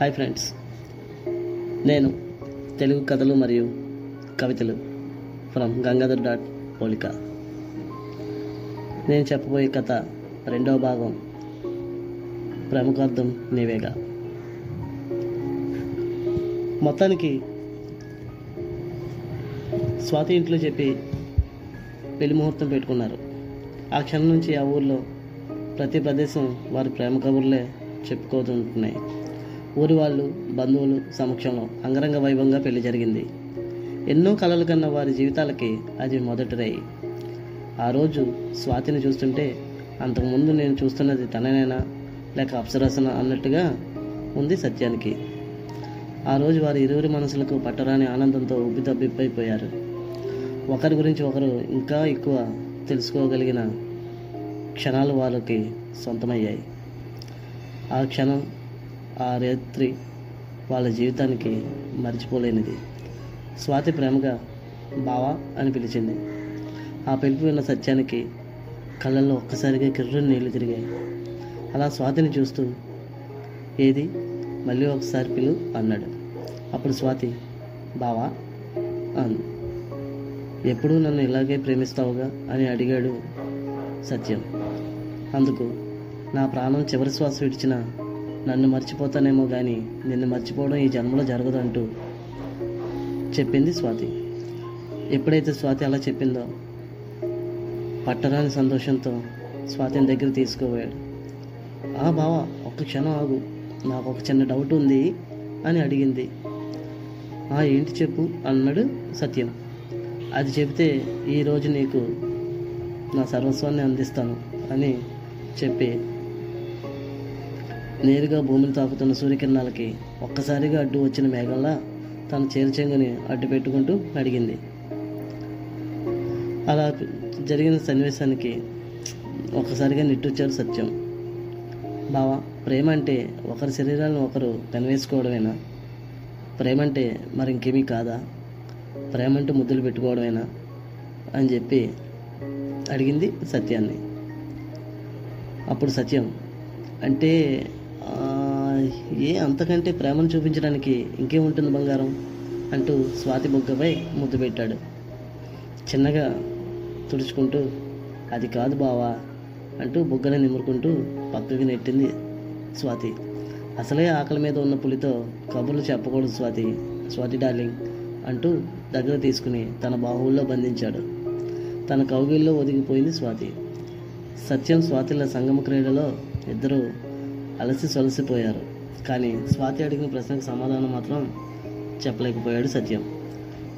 Hi friends. నేను తెలుగు కథలు మరియు కవితలు ఫ్రమ్ గంగాధర్ డాట్ పోలిక. నేను చెప్పబోయే కథ రెండవ భాగం. ప్రముఖార్థం నీవేగా. మొత్తానికి స్వాతి ఇంట్లో చెప్పి పెళ్ళి ముహూర్తం పెట్టుకున్నారు. ఆ క్షణం నుంచి ఆ ఊర్లో ప్రతి ప్రదేశం వారి ప్రేమ కబుర్లే చెప్పుకోతుంటున్నాయి. ఊరి వాళ్ళు బంధువులు సమక్షంలో అంగరంగ వైభవంగా పెళ్ళి జరిగింది. ఎన్నో కలలు కన్న వారి జీవితాలకి అది మొదటి రేయి. ఆ రోజు స్వాతిని చూస్తుంటే అంతకుముందు నేను చూస్తున్నది తననేనా? లేక అప్సరసన? అన్నట్టుగా ఉంది సత్యానికి. ఆ రోజు వారి ఇరువురి మనసులకు పట్టరాని ఆనందంతో ఉబ్బితబ్బిబ్బైపోయారు. ఒకరి గురించి ఒకరు ఇంకా ఎక్కువ తెలుసుకోగలిగిన క్షణాలు వాళ్ళకి సొంతమయ్యాయి. ఆ క్షణం ఆ రాత్రి వాళ్ళ జీవితానికి మర్చిపోలేనిది. స్వాతి ప్రేమగా బావా అని పిలిచింది. ఆ పిలుపు విన్న సత్యానికి కళ్ళల్లో ఒక్కసారిగా కిర్రని నీళ్ళు తిరిగాయి. అలా స్వాతిని చూస్తూ ఏది? మళ్ళీ ఒకసారి పిలు అన్నాడు. అప్పుడు స్వాతి బావా అంది. ఎప్పుడూ నన్ను ఇలాగే ప్రేమిస్తావుగా? అని అడిగాడు సత్యం. అందుకు నా ప్రాణం చివరి శ్వాస విడిచిన నన్ను మర్చిపోతానేమో కానీ నిన్ను మర్చిపోవడం ఈ జన్మలో జరగదు అంటూ చెప్పింది స్వాతి. ఎప్పుడైతే స్వాతి అలా చెప్పిందో పట్టరాని సంతోషంతో స్వాతిని దగ్గర తీసుకుపోయాడు ఆ బావా ఒక్క క్షణం ఆగు. నాకు ఒక చిన్న డౌట్ ఉంది అని అడిగింది. ఆ ఏంటి చెప్పు అన్నాడు సత్యం. అది చెబితే ఈరోజు నీకు నా సర్వస్వాన్ని అందిస్తాను అని చెప్పి నేరుగా భూమిని తాకుతున్న సూర్యకిరణాలకి ఒక్కసారిగా అడ్డు వచ్చిన మేఘంలా తన చేరుచెంగుని అడ్డు పెట్టుకుంటూ అడిగింది అలా జరిగిన సన్నివేశానికి ఒక్కసారిగా నిట్టూచారు సత్యం. బావా ప్రేమ అంటే ఒకరి శరీరాలను ఒకరు పెనవేసుకోవడమేనా? ప్రేమ అంటే మరి ఇంకేమీ కాదా? ప్రేమ అంటే ముద్దులు పెట్టుకోవడమేనా? అని చెప్పి అడిగింది సత్యాన్ని. అప్పుడు సత్యం అంటే ఏ అంతకంటే ప్రేమను చూపించడానికి ఇంకేముంటుంది బంగారం? అంటూ స్వాతి బొగ్గపై ముద్దు పెట్టాడు. చిన్నగా తుడుచుకుంటూ అది కాదు బావా అంటూ బుగ్గని నిమురుకుంటూ పక్కకి నెట్టింది స్వాతి. అసలే ఆకలి మీద ఉన్న పులితో కబుర్లు చెప్పకూడదు స్వాతి. స్వాతి డార్లింగ్ అంటూ దగ్గర తీసుకుని తన బాహువుల్లో బంధించాడు. తన కౌగిల్లో ఒదిగిపోయింది స్వాతి. సత్యం స్వాతిల సంగమ క్రీడలో ఇద్దరు అలసి సొలసిపోయారు. కానీ స్వాతి అడిగిన ప్రశ్నకు సమాధానం మాత్రం చెప్పలేకపోయాడు సత్యం.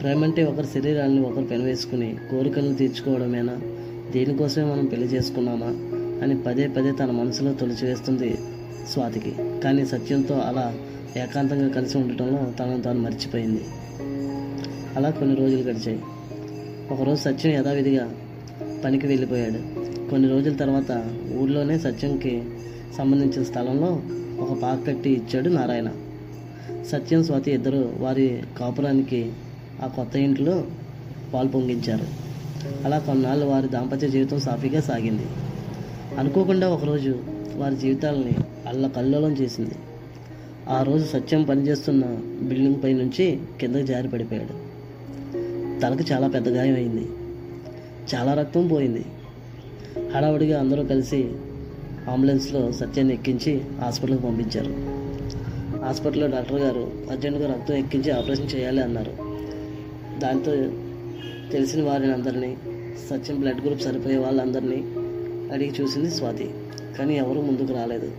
ప్రేమంటే ఒకరి శరీరాన్ని ఒకరు పెనవేసుకుని కోరికలను తీర్చుకోవడమేనా? దేనికోసమే మనం పెళ్ళి చేసుకున్నామా? అని పదే పదే తన మనసులో తొలిచివేస్తుంది స్వాతికి. కానీ సత్యంతో అలా ఏకాంతంగా కలిసి ఉండటంలో తనను తాను మర్చిపోయింది. అలా కొన్ని రోజులు గడిచాయి. ఒకరోజు సత్యం యథావిధిగా పనికి వెళ్ళిపోయాడు. కొన్ని రోజుల తర్వాత ఊళ్ళోనే సత్యంకి సంబంధించిన స్థలంలో ఒక పాక కట్టి ఇచ్చాడు నారాయణ. సత్యం స్వాతి ఇద్దరు వారి కాపురానికి ఆ కొత్త ఇంట్లో పాలు పొంగించారు. అలా కొన్నాళ్ళు వారి దాంపత్య జీవితం సాఫీగా సాగింది. అనుకోకుండా ఒకరోజు వారి జీవితాలని అల్లకల్లోలం చేసింది. ఆ రోజు సత్యం పనిచేస్తున్న బిల్డింగ్ పై నుంచి కిందకి జారి పడిపోయాడు. తలకు చాలా పెద్ద గాయం అయింది. చాలా రక్తం పోయింది. హడావుడిగా అందరూ కలిసి అంబులెన్స్లో సత్యాన్ని ఎక్కించి హాస్పిటల్కి పంపించారు. హాస్పిటల్లో డాక్టర్ గారు అర్జెంటుగా రక్తం ఎక్కించి ఆపరేషన్ చేయాలి అన్నారు. దాంతో తెలిసిన వారిని అందరినీ సత్యం బ్లడ్ గ్రూప్ సరిపోయే వాళ్ళందరినీ అడిగి చూసింది స్వాతి కానీ ఎవరూ ముందుకు రాలేదు.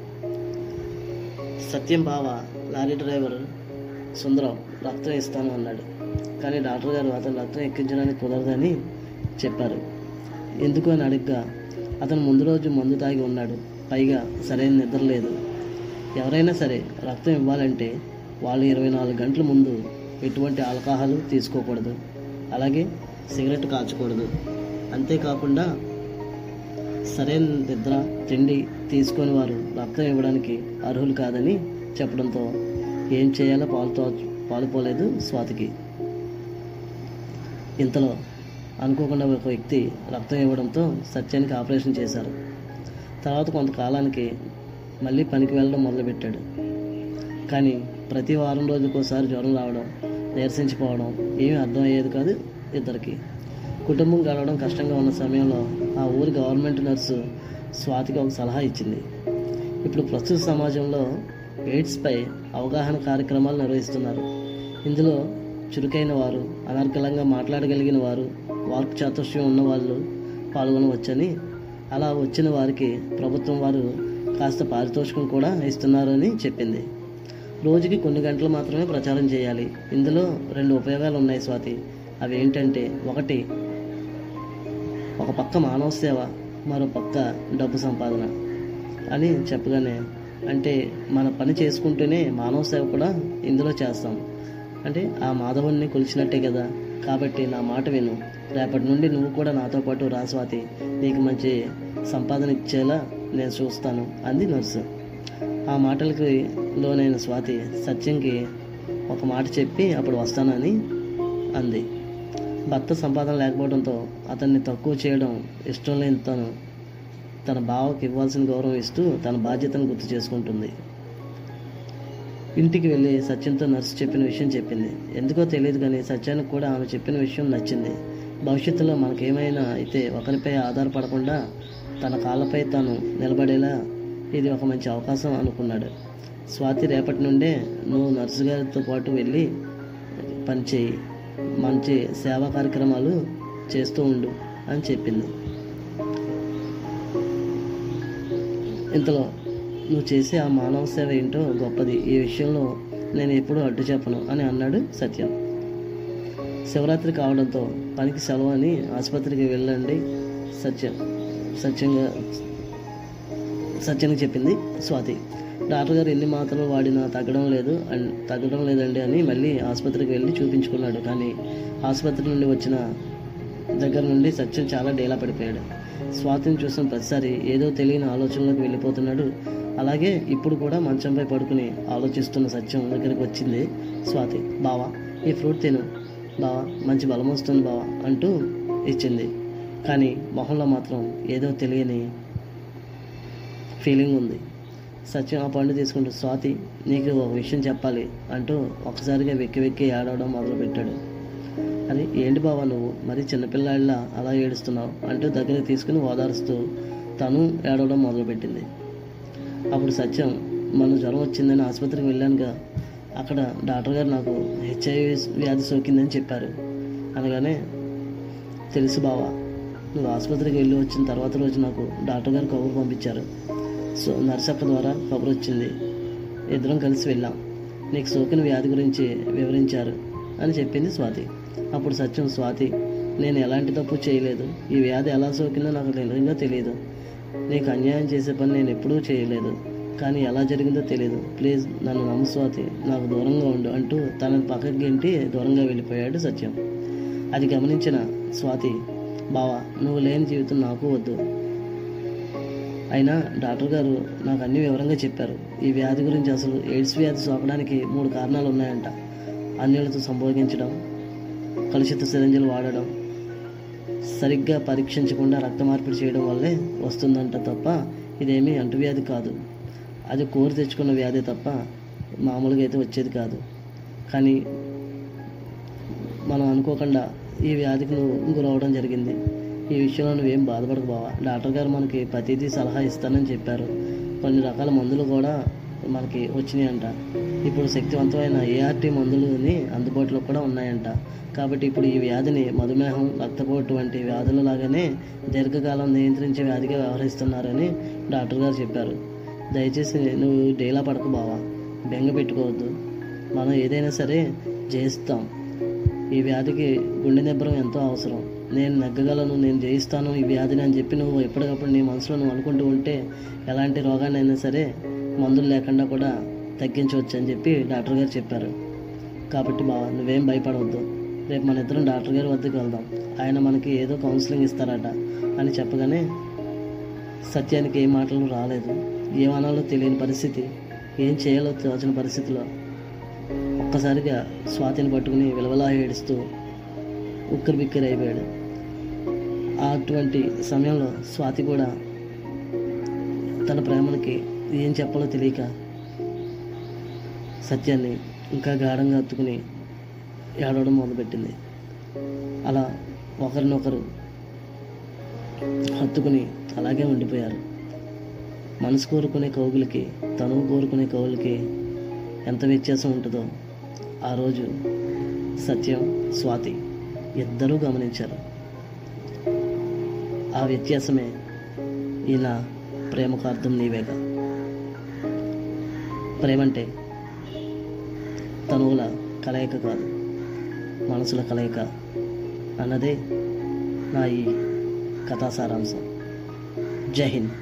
సత్యం బావ లారీ డ్రైవర్ సుందరం రక్తం ఇస్తాను అన్నాడు. కానీ డాక్టర్ గారు అతను రక్తం ఎక్కించడానికి కుదరదని చెప్పారు. ఎందుకు అని అడిగ్గా అతను ముందు రోజు మందు తాగి ఉన్నాడు. పైగా సరైన నిద్ర లేదు. ఎవరైనా సరే రక్తం ఇవ్వాలంటే వాళ్ళు ఇరవై నాలుగు గంటల ముందు ఎటువంటి ఆల్కహాల్ తీసుకోకూడదు. అలాగే సిగరెట్ కాల్చకూడదు. అంతేకాకుండా సరైన నిద్ర తిండి తీసుకొని వారు రక్తం ఇవ్వడానికి అర్హులు కాదని చెప్పడంతో ఏం చేయాలో పాలుతో పాలుపోలేదు స్వాతికి. ఇంతలో అనుకోకుండా ఒక వ్యక్తి రక్తం ఇవ్వడంతో సత్యానికి ఆపరేషన్ చేశారు. తర్వాత కొంతకాలానికి మళ్ళీ పనికి వెళ్ళడం మొదలుపెట్టాడు. కానీ ప్రతి వారం రోజుకోసారి జ్వరం రావడం నీరసించిపోవడం ఏమీ అర్థమయ్యేది కాదు ఇద్దరికి. కుటుంబం గడవడం కష్టంగా ఉన్న సమయంలో ఆ ఊరి గవర్నమెంట్ నర్సు స్వాతికి ఒక సలహా ఇచ్చింది. ఇప్పుడు ప్రస్తుత సమాజంలో ఎయిడ్స్పై అవగాహన కార్యక్రమాలు నిర్వహిస్తున్నారు. ఇందులో చురుకైన వారు అనర్గళంగా మాట్లాడగలిగిన వారు వాక్ చాతుర్యం ఉన్నవాళ్ళు పాల్గొనవచ్చని అలా వచ్చిన వారికి ప్రభుత్వం వారు కాస్త పారితోషికం కూడా ఇస్తున్నారని చెప్పింది. రోజుకి కొన్ని గంటలు మాత్రమే ప్రచారం చేయాలి. ఇందులో రెండు ఉపయోగాలు ఉన్నాయి స్వాతి. అవి ఏంటంటే ఒకటి ఒక పక్క మానవ సేవ మరో పక్క డబ్బు సంపాదన అని చెప్పగానే అంటే మన పని చేసుకుంటూనే మానవ సేవ కూడా ఇందులో చేస్తాం. అంటే ఆ మాధవుణ్ణి కొలిచినట్టే కదా. కాబట్టి నా మాట విను. రేపటి నుండి నువ్వు కూడా నాతో పాటు రా స్వాతి. నీకు మంచి సంపాదన ఇచ్చేలా నేను చూస్తాను అంది నర్సు. ఆ మాటలకి లోనైన స్వాతి సత్యంకి ఒక మాట చెప్పి అప్పుడు వస్తానని అంది. భర్త సంపాదన లేకపోవడంతో అతన్ని తక్కువ చేయడం ఇష్టం లేని తను తన బావకి ఇవ్వాల్సిన గౌరవం ఇస్తూ తన బాధ్యతను గుర్తు చేసుకుంటుంది. ఇంటికి వెళ్ళి సత్యంతో నర్సు చెప్పిన విషయం చెప్పింది. ఎందుకో తెలియదు కానీ సత్యానికి కూడా ఆమె చెప్పిన విషయం నచ్చింది. భవిష్యత్తులో మనకేమైనా అయితే ఒకరిపై ఆధారపడకుండా తన కాళ్ళపై తాను నిలబడేలా ఇది ఒక మంచి అవకాశం అనుకున్నాడు. స్వాతి రేపటి నుండే నువ్వు నర్సు గారితో పాటు వెళ్ళి పనిచేయి మంచి సేవా కార్యక్రమాలు చేస్తూ ఉండు అని చెప్పింది. ఇంతలో నువ్వు చేసే ఆ మానవ సేవ ఏంటో గొప్పది. ఈ విషయంలో నేను ఎప్పుడూ అడ్డు చెప్పను అని అన్నాడు సత్యం. శివరాత్రి కావడంతో పనికి సెలవు అని ఆసుపత్రికి వెళ్ళండి సత్యం. సత్యంగా సత్యానికి చెప్పింది స్వాతి. డాక్టర్ గారు ఎన్ని మాత్రలు వాడినా తగ్గడం లేదు అండ్ తగ్గడం లేదండి అని మళ్ళీ ఆసుపత్రికి వెళ్ళి చూపించుకున్నాడు. కానీ ఆసుపత్రి నుండి వచ్చిన దగ్గర నుండి సత్యం చాలా డేలా పడిపోయాడు. స్వాతిని చూసిన ప్రతిసారి ఏదో తెలియని ఆలోచనలోకి వెళ్ళిపోతున్నాడు. అలాగే ఇప్పుడు కూడా మంచంపై పడుకుని ఆలోచిస్తున్న సత్యం దగ్గరికి వచ్చింది. స్వాతి బావా ఈ ఫ్రూట్ తిను. బావా మంచి బలం వస్తుంది బావా అంటూ ఇచ్చింది. కానీ మొహంలో మాత్రం ఏదో తెలియని ఫీలింగ్ ఉంది. సత్యం ఆ పండు తీసుకుంటూ స్వాతి నీకు ఒక విషయం చెప్పాలి అంటూ ఒకసారిగా వెక్కి వెక్కి ఏడవడం మొదలుపెట్టాడు. అది ఏంటి బావా నువ్వు? మరి చిన్నపిల్లాళ్ళ అలా ఏడుస్తున్నావు? అంటూ దగ్గర తీసుకుని ఓదారుస్తూ తను ఏడవడం మొదలుపెట్టింది. అప్పుడు సత్యం మన జ్వరం వచ్చిందని ఆసుపత్రికి వెళ్ళానుగా. అక్కడ డాక్టర్ గారు నాకు హెచ్ఐవి వ్యాధి సోకిందని చెప్పారు. అనగానే తెలుసు బావా నువ్వు ఆసుపత్రికి వెళ్ళి వచ్చిన తర్వాత రోజు నాకు డాక్టర్ గారు కబురు పంపించారు. సో నర్సప్ప ద్వారా కబురు వచ్చింది. ఇద్దరం కలిసి వెళ్ళాం. నీకు సోకిన వ్యాధి గురించి వివరించారు అని చెప్పింది స్వాతి. అప్పుడు సత్యం స్వాతి నేను ఎలాంటి తప్పు చేయలేదు. ఈ వ్యాధి ఎలా సోకిందో నాకు నిజంగా తెలియదు. నీకు అన్యాయం చేసే పని నేను ఎప్పుడూ చేయలేదు కానీ ఎలా జరిగిందో తెలియదు ప్లీజ్ నన్ను నమ్ము స్వాతి నాకు దూరంగా ఉండు అంటూ తనని పక్కకి గెంటి దూరంగా వెళ్ళిపోయాడు సత్యం. అది గమనించిన స్వాతి బావా నువ్వు లేని జీవితం నాకు వద్దు. అయినా డాక్టర్ గారు నాకు అన్ని వివరంగా చెప్పారు. ఈ వ్యాధి గురించి అసలు ఎయిడ్స్ వ్యాధి సోకడానికి మూడు కారణాలు ఉన్నాయంట. అన్యులతో సంభోగించడం కలుషిత సిరంజులు వాడడం సరిగ్గా పరీక్షించకుండా రక్త మార్పిడి చేయడం వల్లే వస్తుందంట తప్ప ఇదేమీ అంటువ్యాధి కాదు. అది కోరి తెచ్చుకున్న వ్యాధి తప్ప మామూలుగా అయితే వచ్చేది కాదు. కానీ మనం అనుకోకుండా ఈ వ్యాధికి నువ్వు గురవడం జరిగింది. ఈ విషయంలో నువ్వేం బాధపడకు బావా. డాక్టర్ గారు మనకి ప్రతిదీ సలహా ఇస్తానని చెప్పారు. కొన్ని రకాల మందులు కూడా మనకి వచ్చినాయంట. ఇప్పుడు శక్తివంతమైన ఏఆర్టీ మందులని అందుబాటులో కూడా ఉన్నాయంట. కాబట్టి ఇప్పుడు ఈ వ్యాధిని మధుమేహం రక్తపోటు వంటి వ్యాధుల లాగానే దీర్ఘకాలం నియంత్రించే వ్యాధిగా వ్యవహరిస్తున్నారని డాక్టర్ గారు చెప్పారు. దయచేసి నువ్వు డేలా పడకు బావా. బెంగ పెట్టుకోవద్దు. మనం ఏదైనా సరే జయిస్తాం. ఈ వ్యాధికి గుండె నిబ్బరం ఎంతో అవసరం. నేను నెగ్గగలను నేను జయిస్తాను ఈ వ్యాధిని అని చెప్పి నువ్వు ఎప్పటికప్పుడు నీ మనసులో నువ్వు అనుకుంటూ ఉంటే ఎలాంటి రోగాన్ని అయినా సరే మందులు లేకుండా కూడా తగ్గించవచ్చు అని చెప్పి డాక్టర్ గారు చెప్పారు. కాబట్టి బావా నువ్వేం భయపడవద్దు. రేపు మన ఇద్దరం డాక్టర్ గారి వద్దకు వెళ్దాం. ఆయన మనకి ఏదో కౌన్సిలింగ్ ఇస్తారట అని చెప్పగానే సత్యానికి ఏ మాటలు రాలేదు. ఏమనాలో తెలియని పరిస్థితి ఏం చేయాలో తోచిన పరిస్థితిలో ఒక్కసారిగా స్వాతిని పట్టుకుని విలవలా ఏడుస్తూ ఉక్కిరి బిక్కిరి అయిపోయాడు. అటువంటి సమయంలో స్వాతి కూడా తన ప్రేమలకి ఏం చెప్పాలో తెలియక సత్యాన్ని ఇంకా గాఢంగా హత్తుకుని ఏడవడం మొదలుపెట్టింది. అలా ఒకరినొకరు హత్తుకుని అలాగే ఉండిపోయారు. మనసు కోరుకునే కవులకి తనువు కోరుకునే కవులకి ఎంత వ్యత్యాసం ఉంటుందో ఆ రోజు సత్యం స్వాతి ఇద్దరూ గమనించారు. ఆ వ్యత్యాసమే ఈయన ప్రేమకు అర్థం ప్రేమంటే తనువుల కలయిక కాదు మనసుల కలయిక అన్నదే నా ఈ కథా సారాంశం జై హింద్.